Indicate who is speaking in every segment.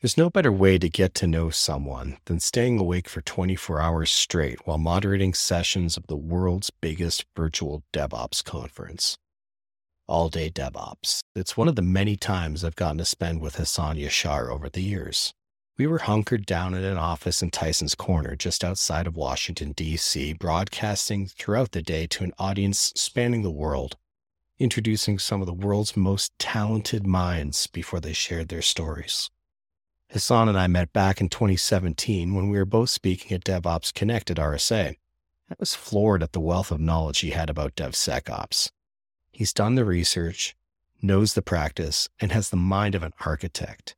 Speaker 1: There's no better way to get to know someone than staying awake for 24 hours straight while moderating sessions of the world's biggest virtual DevOps conference. All Day DevOps. It's one of the many times I've gotten to spend with Hassan Yasar over the years. We were hunkered down in an office in Tyson's Corner just outside of Washington, D.C., broadcasting throughout the day to an audience spanning the world, introducing some of the world's most talented minds before they shared their stories. Hassan and I met back in 2017 when we were both speaking at DevOps Connect at RSA. I was floored at the wealth of knowledge he had about DevSecOps. He's done the research, knows the practice, and has the mind of an architect.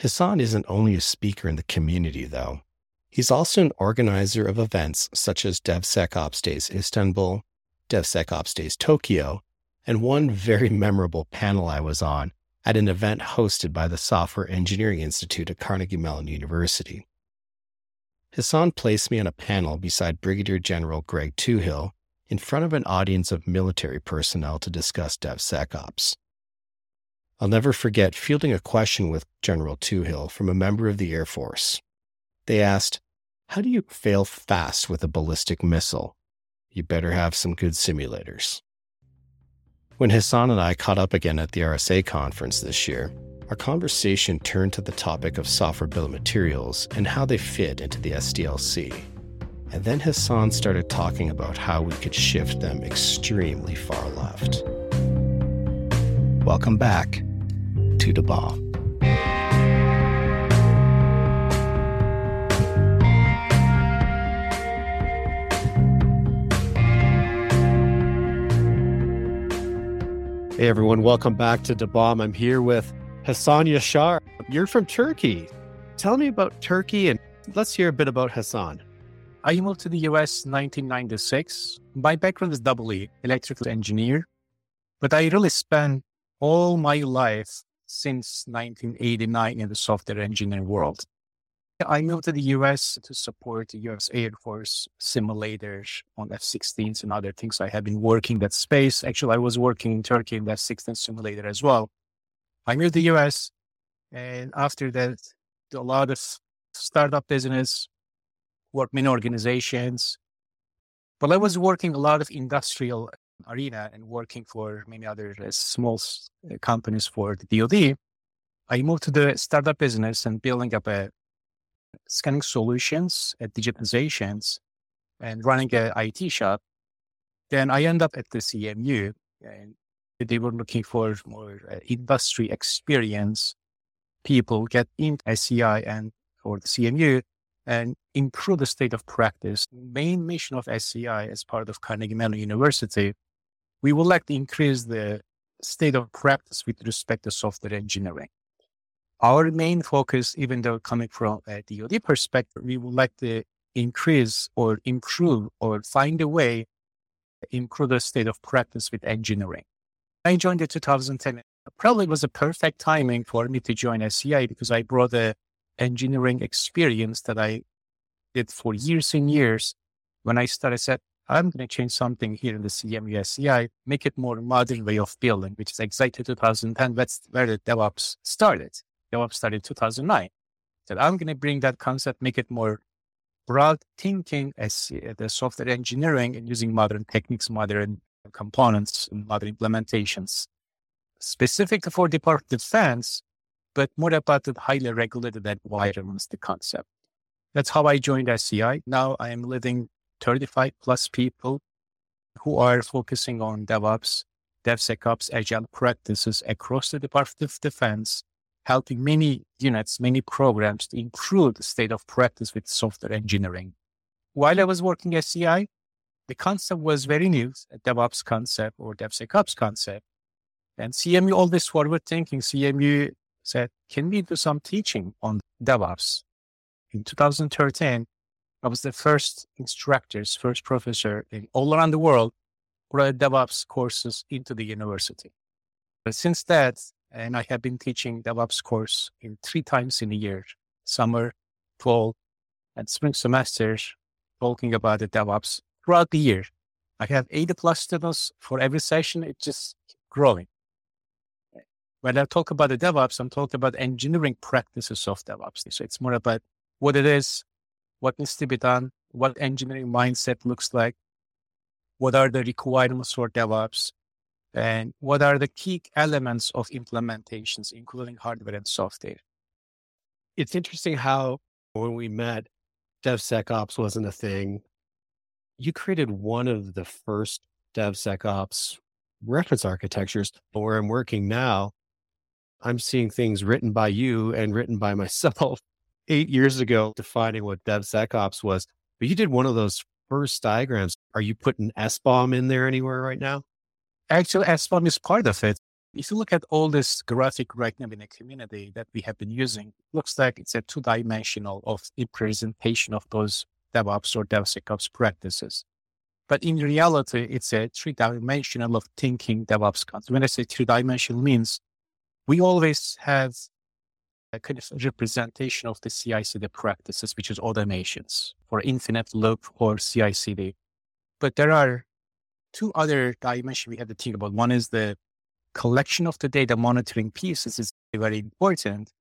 Speaker 1: Hassan isn't only a speaker in the community, though. He's also an organizer of events such as DevSecOps Days Istanbul, DevSecOps Days Tokyo, and one very memorable panel I was on at an event hosted by the Software Engineering Institute at Carnegie Mellon University. Hassan placed me on a panel beside Brigadier General Greg Touhill in front of an audience of military personnel to discuss DevSecOps. I'll never forget fielding a question with General Touhill from a member of the Air Force. They asked, How do you fail fast with a ballistic missile? You better have some good simulators. When Hassan and I caught up again at the RSA conference this year, our conversation turned to the topic of software bill of materials and how they fit into the SDLC. And then Hassan started talking about how we could shift them extremely far left. Welcome back to the Hey everyone, welcome back to Da Bomb. I'm here with Hassan Yasar. You're from Turkey. Tell me about Turkey and let's hear a bit about Hassan.
Speaker 2: I moved to the US 1996. My background is doubly electrical engineer, but I really spent all my life since 1989 in the software engineering world. I moved to the US to support the US Air Force simulators on F 16s and other things. I have been working that space. Actually, I was working in Turkey in that 16 simulator as well. I moved to the US, and after that, a lot of startup business, work many organizations. But I was working a lot of industrial arena and working for many other uh, small uh, companies for the DoD. I moved to the startup business and building up a scanning solutions, at digitizations, and running an IT shop. Then I end up at the CMU, and they were looking for more uh, industry experience people get in SEI and or the CMU and improve the state of practice. Main mission of SEI as part of Carnegie Mellon University, we would like to increase the state of practice with respect to software engineering our main focus, even though coming from a DoD perspective, we would like to increase or improve or find a way to improve the state of practice with engineering. I joined in 2010. Probably was a perfect timing for me to join SEI because I brought the engineering experience that I did for years and years. When I started, said, I'm going to change something here in the CMU SEI, make it more modern way of building, which is exactly 2010. That's where the DevOps started. DevOps started 2009. That I'm going to bring that concept, make it more broad thinking as uh, the software engineering and using modern techniques, modern components, modern implementations, specific for Department of Defense, but more about the highly regulated environments, the concept. That's how I joined SEI. Now I am leading 35 plus people who are focusing on DevOps, DevSecOps, agile practices across the Department of Defense helping many units, many programs to improve the state of practice with software engineering. While I was working at CI, the concept was very new, a DevOps concept or DevSecOps concept. And CMU always forward thinking. CMU said, can we do some teaching on DevOps? In 2013, I was the first instructors, first professor in all around the world brought DevOps courses into the university. But since that, and I have been teaching DevOps course in three times in a year, summer, fall, and spring semesters, talking about the DevOps throughout the year. I have 80 plus students for every session. It's just growing. When I talk about the DevOps, I'm talking about engineering practices of DevOps. So it's more about what it is, what needs to be done, what engineering mindset looks like, what are the requirements for DevOps, and what are the key elements of implementations, including hardware and software.
Speaker 1: It's interesting how when we met, DevSecOps wasn't a thing. You created one of the first DevSecOps reference architectures. Where I'm working now, I'm seeing things written by you and written by myself eight years ago defining what DevSecOps was. But you did one of those first diagrams. Are you putting SBOM in there anywhere right now?
Speaker 2: Actually, SBOM is part of it. If you look at all this graphic right now in the community that we have been using, looks like it's a two dimensional of representation of those DevOps or DevSecOps practices. But in reality, it's a three dimensional of thinking DevOps concept. When I say three dimensional means we always have a kind of representation of the CI/CD practices, which is automations for infinite loop or CI/CD. But there are two other dimensions we have to think about. One is the collection of the data monitoring pieces is very important,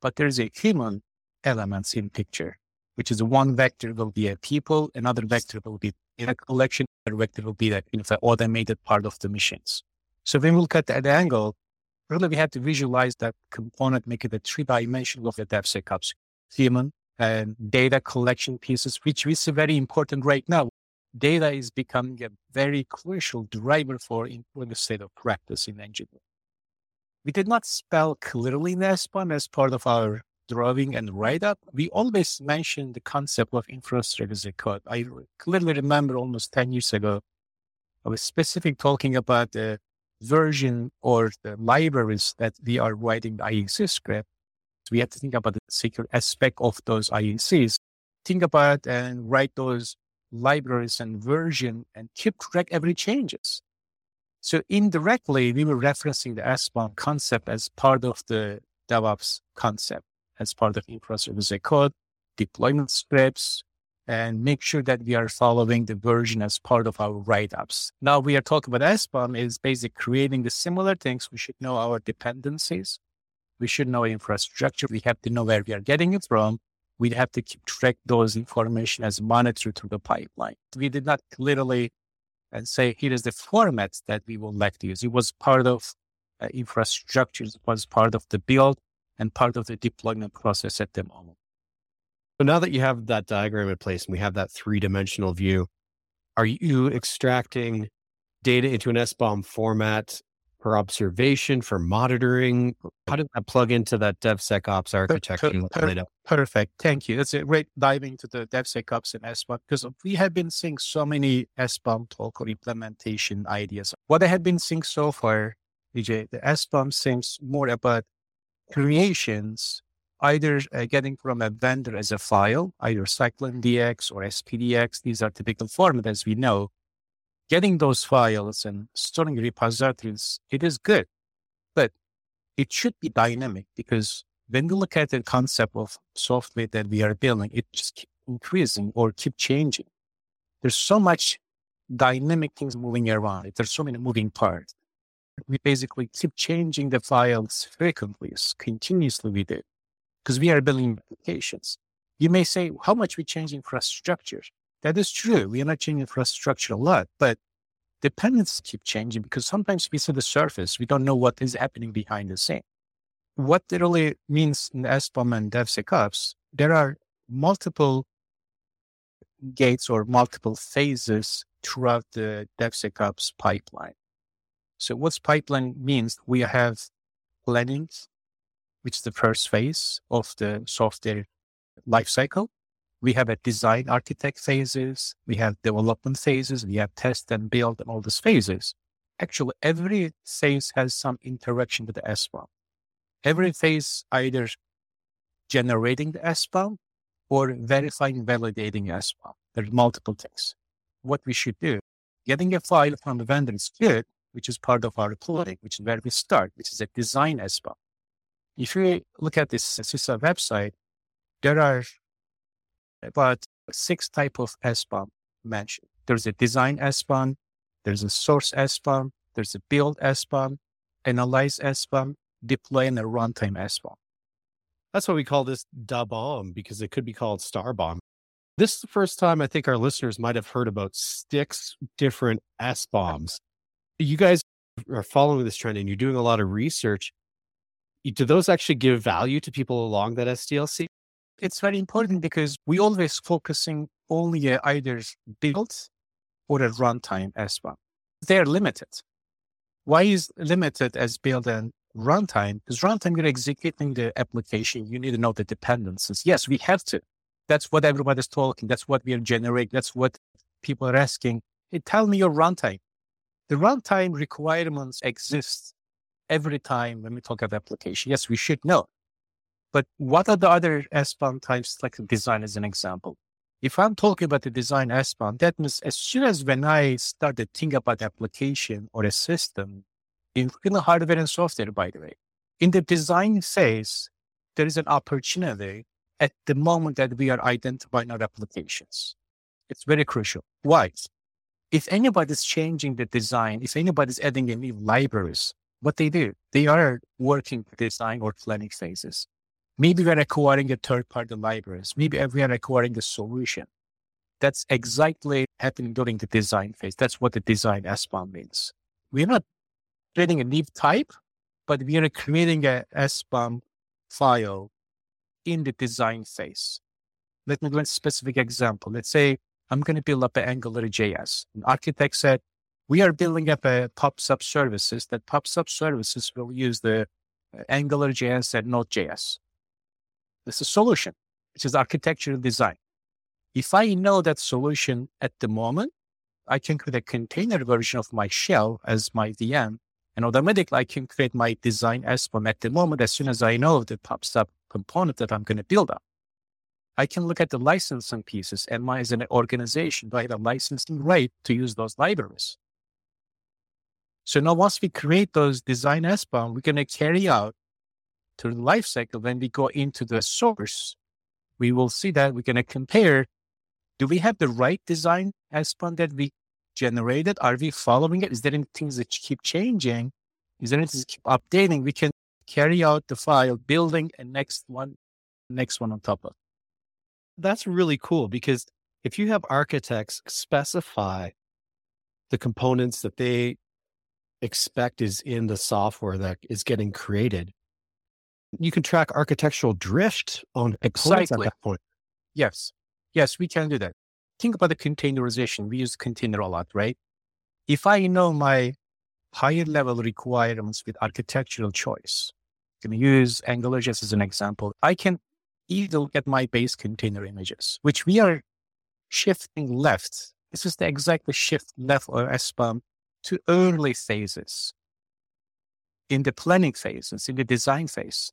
Speaker 2: but there's a human elements in picture, which is one vector will be a people, another vector will be in a collection, another vector will be that you know, the automated part of the machines. So when we look at that angle, really we have to visualize that component, make it a three dimensional of the DevSecOps human and data collection pieces, which is very important right now data is becoming a very crucial driver for improving the state of practice in engineering. We did not spell clearly an SBOM as part of our drawing and write up. We always mentioned the concept of infrastructure as a code. I clearly remember almost 10 years ago, I was specific talking about the version or the libraries that we are writing the IaC script. So we have to think about the secure aspect of those IaCs. Think about and write those libraries and version and keep track every changes. So indirectly, we were referencing the SBOM concept as part of the DevOps concept, as part of infrastructure as a code, deployment scripts, and make sure that we are following the version as part of our write-ups. Now we are talking about SBOM is basically creating the similar things. We should know our dependencies. We should know infrastructure. We have to know where we are getting it from we'd have to keep track those information as monitored through the pipeline. We did not literally and say, here is the format that we would like to use. It was part of uh, infrastructure, it was part of the build and part of the deployment process at the moment.
Speaker 1: So now that you have that diagram in place and we have that three dimensional view, are you extracting data into an SBOM format for observation, for monitoring? How did that plug into that DevSecOps architecture? Per, per,
Speaker 2: perfect. Thank you. That's a great diving into the DevSecOps and SBOM because we have been seeing so many SBOM talk or implementation ideas. What I have been seeing so far, DJ, the SBOM seems more about creations, either uh, getting from a vendor as a file, either CycloneDX or SPDX. These are typical formats, as we know getting those files and storing repositories, it is good, but it should be dynamic because when we look at the concept of software that we are building, it just keep increasing or keep changing. There's so much dynamic things moving around. There's so many moving parts. We basically keep changing the files frequently, continuously we do, because we are building applications. You may say, how much we change infrastructure? That is true. We are not changing infrastructure a lot, but dependencies keep changing because sometimes we see the surface. We don't know what is happening behind the scene. What it really means in SBOM and DevSecOps, there are multiple gates or multiple phases throughout the DevSecOps pipeline. So what's pipeline means we have planning, which is the first phase of the software lifecycle we have a design architect phases, we have development phases, we have test and build and all these phases. Actually, every phase has some interaction with the SBOM. Every phase either generating the SBOM or verifying, validating SBOM. There's multiple things. What we should do, getting a file from the vendor is good, which is part of our planning, which is where we start, which is a design SBOM. If you look at this CISA website, there are about six type of SBOM mentioned. There's a design SBOM, there's a source SBOM, there's a build SBOM, analyze SBOM, deploying a runtime SBOM.
Speaker 1: That's why we call this da bomb because it could be called star bomb. This is the first time I think our listeners might have heard about six different SBOMs. You guys are following this trend and you're doing a lot of research. Do those actually give value to people along that SDLC?
Speaker 2: It's very important because we always focusing only uh, either build or a runtime SBOM. They're limited. Why is limited as build and runtime? Because runtime, you're executing the application. You need to know the dependencies. Yes, we have to. That's what everybody's talking. That's what we are generating. That's what people are asking. Hey, tell me your runtime. The runtime requirements exist every time when we talk about application. Yes, we should know. But what are the other SBOM types, like design as an example? If I'm talking about the design SBOM, that means as soon as when I start to think about application or a system, including the hardware and software, by the way, in the design phase, there is an opportunity at the moment that we are identifying our applications. It's very crucial. Why? If anybody's changing the design, if anybody's adding any libraries, what they do, they are working design or planning phases. Maybe we're acquiring a third party libraries. Maybe we are acquiring a solution. That's exactly happening during the design phase. That's what the design SBOM means. We're not creating a new type, but we are creating a SBOM file in the design phase. Let me give a specific example. Let's say I'm going to build up an Angular JS. An architect said, we are building up a pub sub services that pub sub services will use the uh, Angular JS and Node.js. This is a solution, which is architectural design. If I know that solution at the moment, I can create a container version of my shell as my VM and automatically I can create my design SBOM at the moment as soon as I know the PubSub component that I'm going to build up. I can look at the licensing pieces and my as an organization, do I have a licensing right to use those libraries? So now once we create those design SBOM, we're going to carry out through the life cycle. When we go into the source, we will see that we're going to compare, do we have the right design as SBOM that we generated? Are we following it? Is there any things that keep changing? Is there anything mm. that keep updating? We can carry out the file, building a next one, next one on top of.
Speaker 1: That's really cool because if you have architects specify the components that they expect is in the software that is getting created, you can track architectural drift on components exactly. at that point.
Speaker 2: Yes. Yes, we can do that. Think about the containerization. We use container a lot, right? If I know my higher level requirements with architectural choice, can use AngularJS as an example. I can either get my base container images, which we are shifting left. This is the exact shift left or SBOM to early phases in the planning phase, phases, in the design phase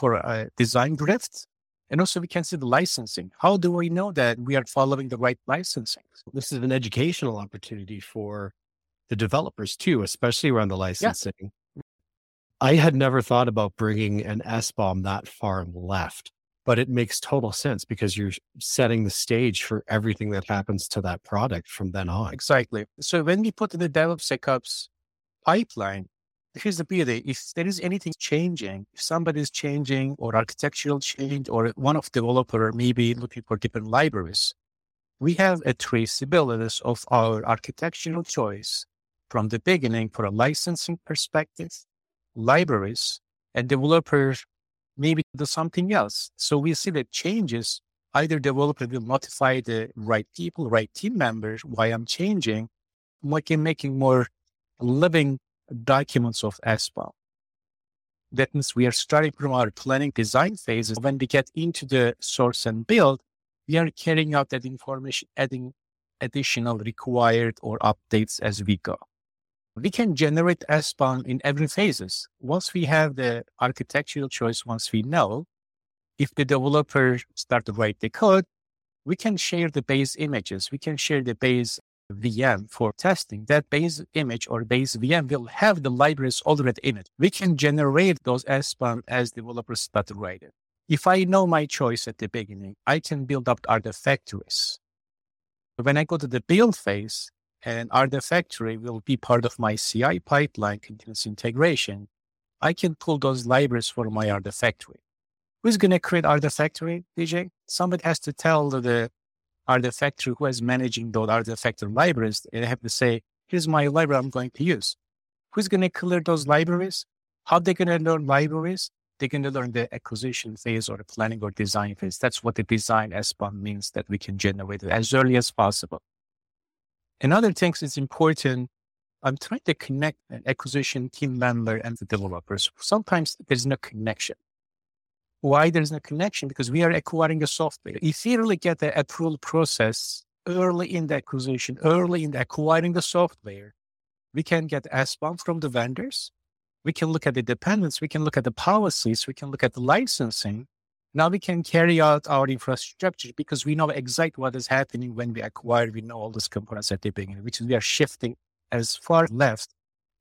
Speaker 2: for a design drift. And also we can see the licensing. How do we know that we are following the right licensing?
Speaker 1: This is an educational opportunity for the developers too, especially around the licensing. Yeah. I had never thought about bringing an SBOM that far left, but it makes total sense because you're setting the stage for everything that happens to that product from then on.
Speaker 2: Exactly. So when we put in the DevSecOps pipeline, here's the beauty. If there is anything changing, if somebody is changing or architectural change or one of developer maybe looking for different libraries, we have a traceability of our architectural choice from the beginning for a licensing perspective libraries and developers maybe do something else. So we see that changes, either developer will notify the right people, right team members why I'm changing, like making more living documents of SBOM. That means we are starting from our planning design phases. When we get into the source and build, we are carrying out that information, adding additional required or updates as we go we can generate SBOM in every phases. Once we have the architectural choice, once we know, if the developer start to write the code, we can share the base images. We can share the base VM for testing. That base image or base VM will have the libraries already in it. We can generate those as developers to write it. If I know my choice at the beginning, I can build up artifactories. When I go to the build phase, and Artifactory will be part of my CI pipeline continuous integration. I can pull those libraries for my Artifactory. Who's going to create Artifactory, DJ? Somebody has to tell the Artifactory who is managing those Artifactory libraries. They have to say, here's my library I'm going to use. Who's going to clear those libraries? How they going to learn libraries? They're going to learn the acquisition phase or the planning or design phase. That's what the design SBOM means that we can generate it as early as possible. Another thing is important. I'm trying to connect an acquisition team member and the developers. Sometimes there's no connection. Why there's no connection? Because we are acquiring a software. If you really get the approval process early in the acquisition, early in the acquiring the software, we can get SBOM from the vendors. We can look at the dependence. We can look at the policies. We can look at the licensing. Now we can carry out our infrastructure because we know exactly what is happening when we acquire. We know all these components at the beginning, which is we are shifting as far left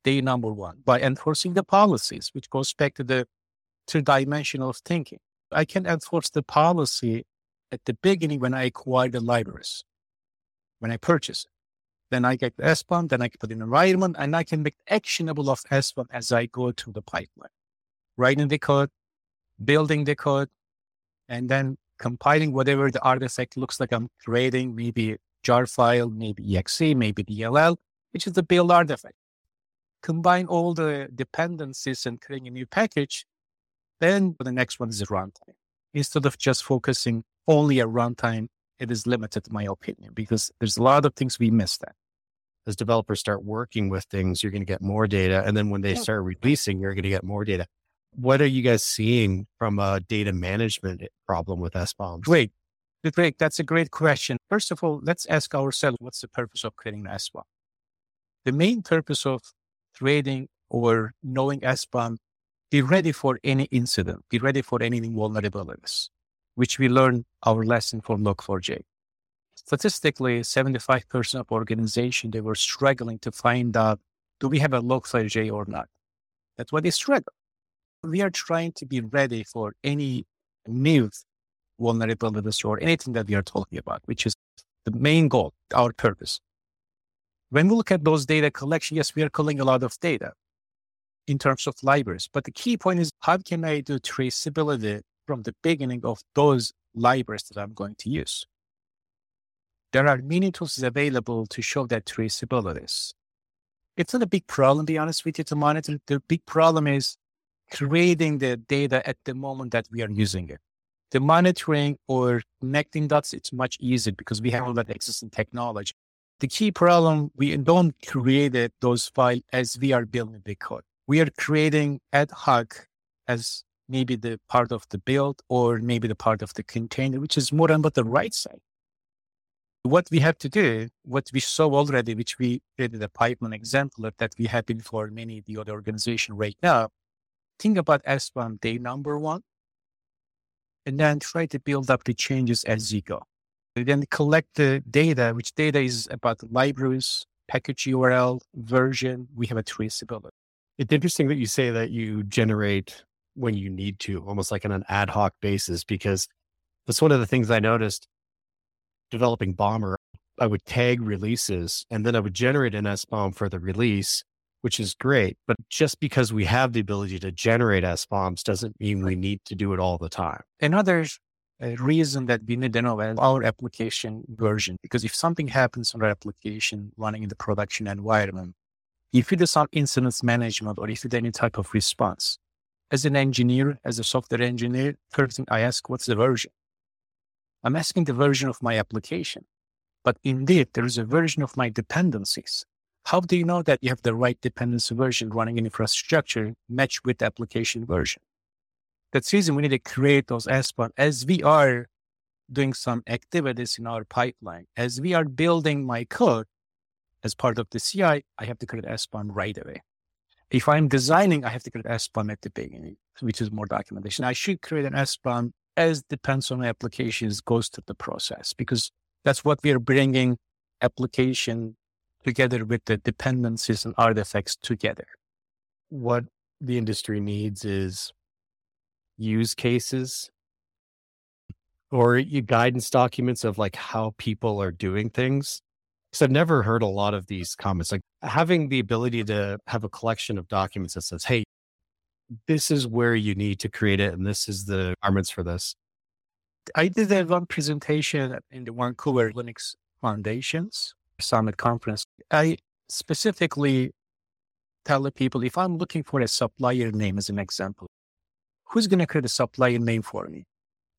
Speaker 2: day number one by enforcing the policies, which goes back to the two dimensional thinking. I can enforce the policy at the beginning when I acquire the libraries, when I purchase it. Then I get the SBOM, then I can put in environment, and I can make actionable of SBOM as I go through the pipeline. Writing the code, building the code, and then compiling whatever the artifact looks like I'm creating, maybe jar file, maybe exe, maybe DLL, which is the build artifact. Combine all the dependencies and creating a new package. Then the next one is runtime. Instead of just focusing only at runtime, it is limited, in my opinion, because there's a lot of things we miss that.
Speaker 1: As developers start working with things, you're going to get more data. And then when they start releasing, you're going to get more data. What are you guys seeing from a data management problem with SBOMs?
Speaker 2: Great. Great. That's a great question. First of all, let's ask ourselves what's the purpose of creating an SBOM? The main purpose of creating or knowing SBOM, be ready for any incident, be ready for any vulnerabilities, which we learn our lesson from Log4j. Statistically, 75% of organizations, they were struggling to find out, do we have a Log4j or not? That's why they struggle. We are trying to be ready for any new vulnerabilities or anything that we are talking about, which is the main goal, our purpose. When we look at those data collection, yes, we are collecting a lot of data in terms of libraries. But the key point is how can I do traceability from the beginning of those libraries that I'm going to use? There are many tools available to show that traceabilities. It's not a big problem, to be honest with you, to monitor. The big problem is creating the data at the moment that we are using it. The monitoring or connecting dots, it's much easier because we have all that existing technology. The key problem, we don't create those files as we are building the code. We are creating ad hoc as maybe the part of the build or maybe the part of the container, which is more on the right side. What we have to do, what we saw already, which we created a pipeline example that we have been for many the other organization right now, think about S1 day number one, and then try to build up the changes as you go. And then collect the data, which data is about libraries, package URL, version. We have a traceability.
Speaker 1: It's interesting that you say that you generate when you need to, almost like on an ad hoc basis, because that's one of the things I noticed developing Bomber. I would tag releases and then I would generate an SBOM for the release, which is great. But just because we have the ability to generate SBOMs doesn't mean we need to do it all the time.
Speaker 2: Another reason that we need to know is our application version, because if something happens on our application running in the production environment, if you do some incident management or if do any type of response, as an engineer, as a software engineer, first thing I ask, what's the version? I'm asking the version of my application. But indeed, there is a version of my dependencies. How do you know that you have the right dependency version running in infrastructure matched with the application version? That's the reason we need to create those SBOM as we are doing some activities in our pipeline. As we are building my code as part of the CI, I have to create SBOM right away. If I'm designing, I have to create SBOM at the beginning, which is more documentation. I should create an SBOM as depends on applications goes through the process because that's what we are bringing application together with the dependencies and artifacts together.
Speaker 1: What the industry needs is use cases or guidance documents of like how people are doing things. Because I've never heard a lot of these comments. Like having the ability to have a collection of documents that says, hey, this is where you need to create it, and this is the requirements for this?
Speaker 2: I did that one presentation in the Vancouver Linux Foundations Summit Conference. I specifically tell the people if I'm looking for a supplier name as an example, who's going to create a supplier name for me?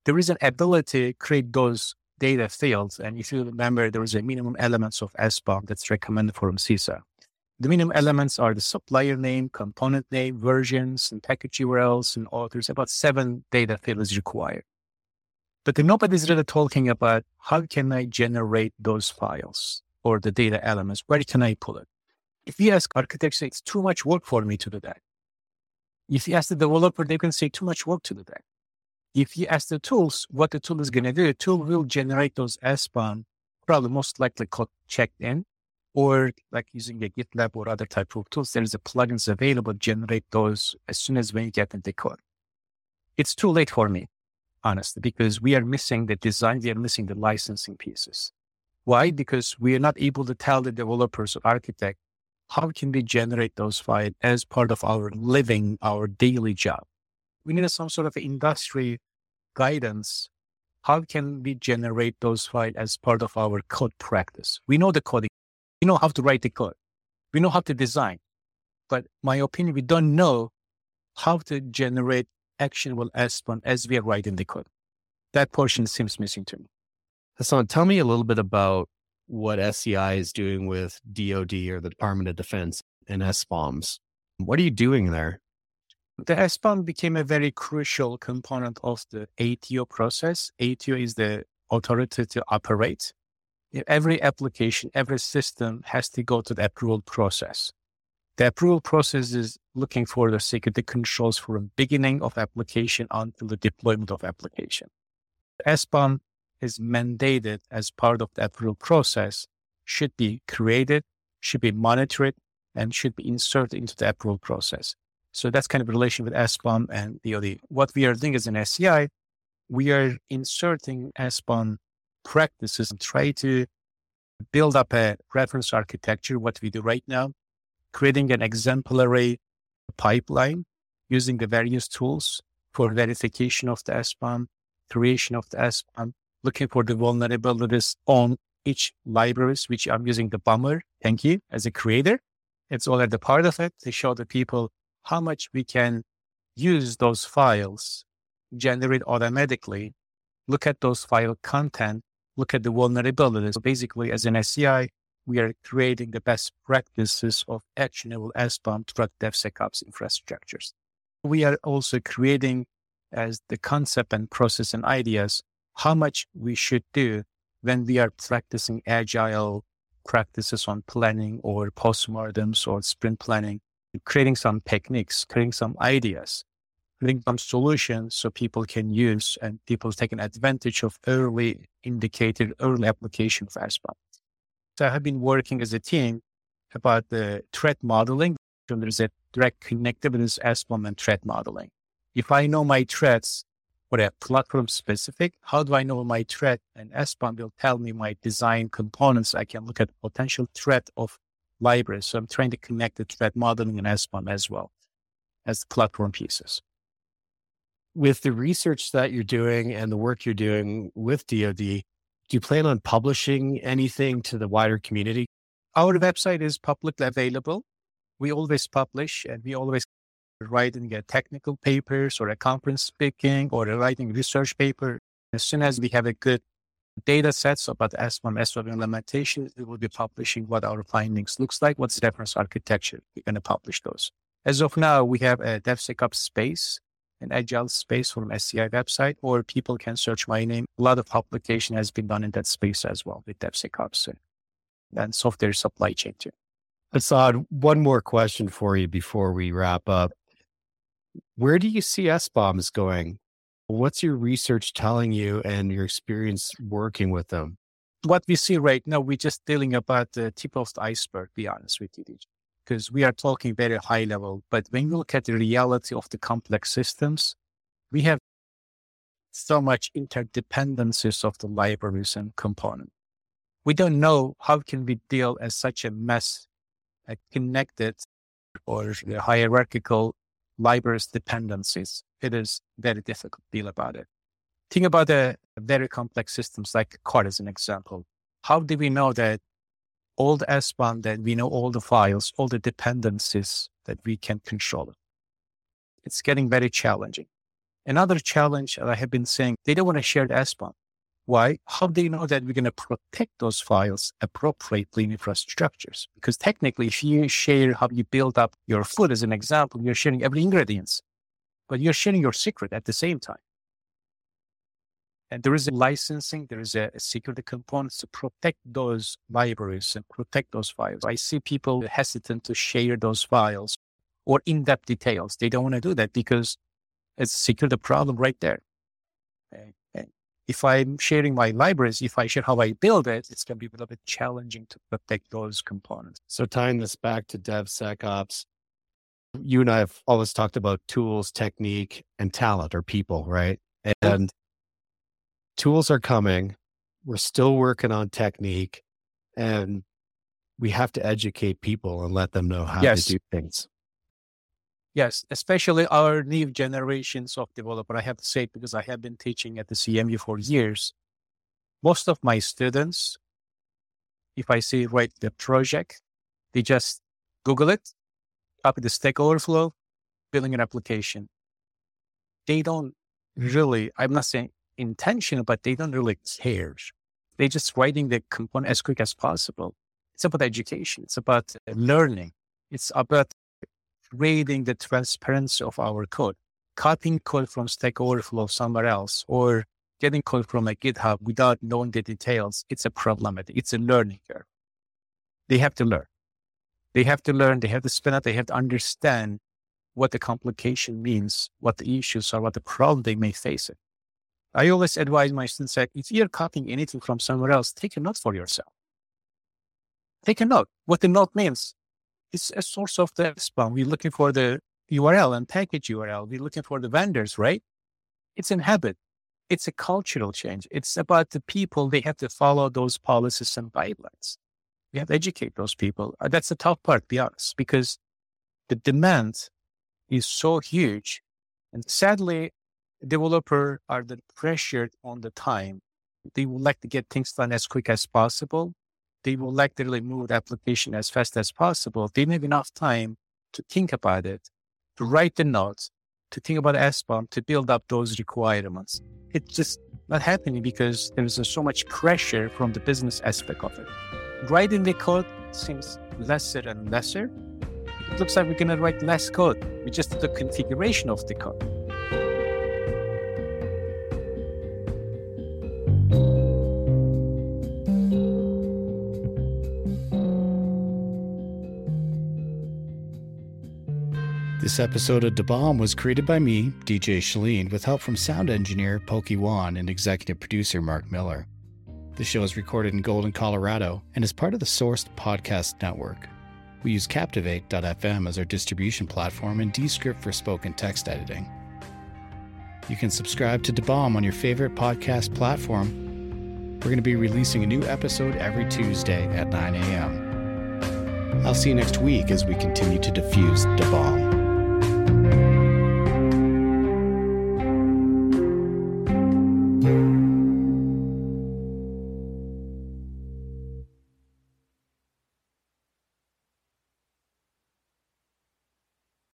Speaker 2: There is an ability to create those data fields. And if you remember, there is a minimum elements of SBOM that's recommended from CISA. The minimum elements are the supplier name, component name, versions, and package URLs, and authors. About seven data fields required. But nobody's really talking about how can I generate those files or the data elements? Where can I pull it? If you ask architects, it's too much work for me to do that. If you ask the developer, they can say too much work to do that. If you ask the tools what the tool is going to do, the tool will generate those SBOM, probably most likely code checked in, or like using a GitLab or other type of tools. There's a plugins available generate those as soon as when you get into code. It's too late for me honestly, because we are missing the design, we are missing the licensing pieces. Why? Because we are not able to tell the developers or architect how can we generate those files as part of our living, our daily job. We need some sort of industry guidance. How can we generate those files as part of our code practice? We know the coding. We know how to write the code. We know how to design. But my opinion, we don't know how to generate actionable SBOM as we are writing the code. That portion seems missing to me.
Speaker 1: Hassan, tell me a little bit about what SEI is doing with DoD or the Department of Defense and SBOMs. What are you doing there?
Speaker 2: The SBOM became a very crucial component of the ATO process. ATO is the authority to operate. Every application, every system has to go to the approval process. The approval process is looking for the security controls from beginning of application until the deployment of application. The SBOM is mandated as part of the approval process, should be created, should be monitored, and should be inserted into the approval process. So that's kind of relation with SBOM and DoD. What we are doing as an SEI, we are inserting SBOM practices and try to build up a reference architecture, what we do right now, creating an exemplary pipeline using the various tools for verification of the SBOM, creation of the SBOM, looking for the vulnerabilities on each libraries, which I'm using the Bomber. Thank you as a creator. It's already part of it They show the people how much we can use those files, generate automatically, look at those file content, look at the vulnerabilities. So basically, as an SEI, we are creating the best practices of actionable SBOM run DevSecOps infrastructures. We are also creating as the concept and process and ideas, how much we should do when we are practicing agile practices on planning or postmortems or sprint planning, creating some techniques, creating some ideas, creating some solutions so people can use and people taking advantage of early indicated, early application of SBOM. So I have been working as a team about the threat modeling. So there's a direct connectivity SBOM and threat modeling. If I know my threats, what a platform specific, how do I know my threat? And SBOM will tell me my design components. I can look at potential threat of libraries. So I'm trying to connect the threat modeling and SBOM as well as the platform pieces.
Speaker 1: With the research that you're doing and the work you're doing with DoD, do you plan on publishing anything to the wider community?
Speaker 2: Our website is publicly available. We always publish and we always writing a technical papers or a conference speaking or a writing research paper. As soon as we have a good data sets about SBOM, SBOM implementation, we will be publishing what our findings looks like, what's the reference architecture. We're going to publish those. As of now, we have a DevSecOps space an agile space from SEI website, or people can search my name. A lot of publication has been done in that space as well with DevSecOps and software supply chain too.
Speaker 1: Hassan, one more question for you before we wrap up. Where do you see SBOMs going? What's your research telling you and your experience working with them?
Speaker 2: What we see right now, we're just dealing about the tip of the iceberg, be honest with you, because we are talking very high level. But when you look at the reality of the complex systems, we have so much interdependencies of the libraries and components. We don't know how can we deal as such a mess, a connected or hierarchical libraries dependencies, it is very difficult to deal about it. Think about the very complex systems like CORD as an example. How do we know that all the SBOM, that we know all the files, all the dependencies that we can control? It's getting very challenging. Another challenge that I have been saying, they don't want to share the SBOM. Why? How do you know that we're going to protect those files appropriately in infrastructures? Because technically, if you share how you build up your food as an example, you're sharing every ingredients, but you're sharing your secret at the same time. And there is a licensing, there is a, a security component to protect those libraries and protect those files. I see people hesitant to share those files or in-depth details. They don't want to do that because it's security problem right there. If I'm sharing my libraries, if I share how I build it, it's going to be a little bit challenging to protect those components.
Speaker 1: So tying this back to DevSecOps, you and I have always talked about tools, technique, and talent or people, right? Mm-hmm. And tools are coming. We're still working on technique and we have to educate people and let them know how yes. to do things.
Speaker 2: Yes, especially our new generations of developer. I have to say because I have been teaching at the CMU for years. Most of my students, if I say write the project, they just Google it, copy the Stack Overflow, building an application. They don't really, I'm not saying intentional, but they don't really care. They're just writing the component as quick as possible. It's about education. It's about learning. It's about creating the transparency of our code. Copying code from Stack Overflow somewhere else or getting code from a GitHub without knowing the details, it's a problematic. It's a learning curve. They have to learn. They have to learn. They have to spin up. They have to understand what the complication means, what the issues are, what the problem they may face it. I always advise my students that if you're copying anything from somewhere else, take a note for yourself. Take a note. What the note means. It's a source of the SBOM. We're looking for the URL and package URL. We're looking for the vendors, right? It's in habit. It's a cultural change. It's about the people. They have to follow those policies and guidelines. We have to educate those people. Uh, that's the tough part, to be honest, because the demand is so huge. And sadly, developer are the pressured on the time. They would like to get things done as quick as possible. They would like to really move the application as fast as possible. They don't have enough time to think about it, to write the notes, to think about SBOM, to build up those requirements. It's just not happening because there's so much pressure from the business aspect of it. Writing the code seems lesser and lesser. It looks like we're going to write less code. We just the configuration of the code.
Speaker 3: This episode of Da Bomb was created by me, DJ Schleen, with help from sound engineer Pokey Wan and executive producer Mark Miller. The show is recorded in Golden, Colorado, and is part of the Sourced Podcast Network. We use Captivate.fm as our distribution platform and Descript for spoken text editing. You can subscribe to Da Bomb on your favorite podcast platform. We're going to be releasing a new episode every Tuesday at 9 a.m. I'll see you next week as we continue to diffuse Da Bomb.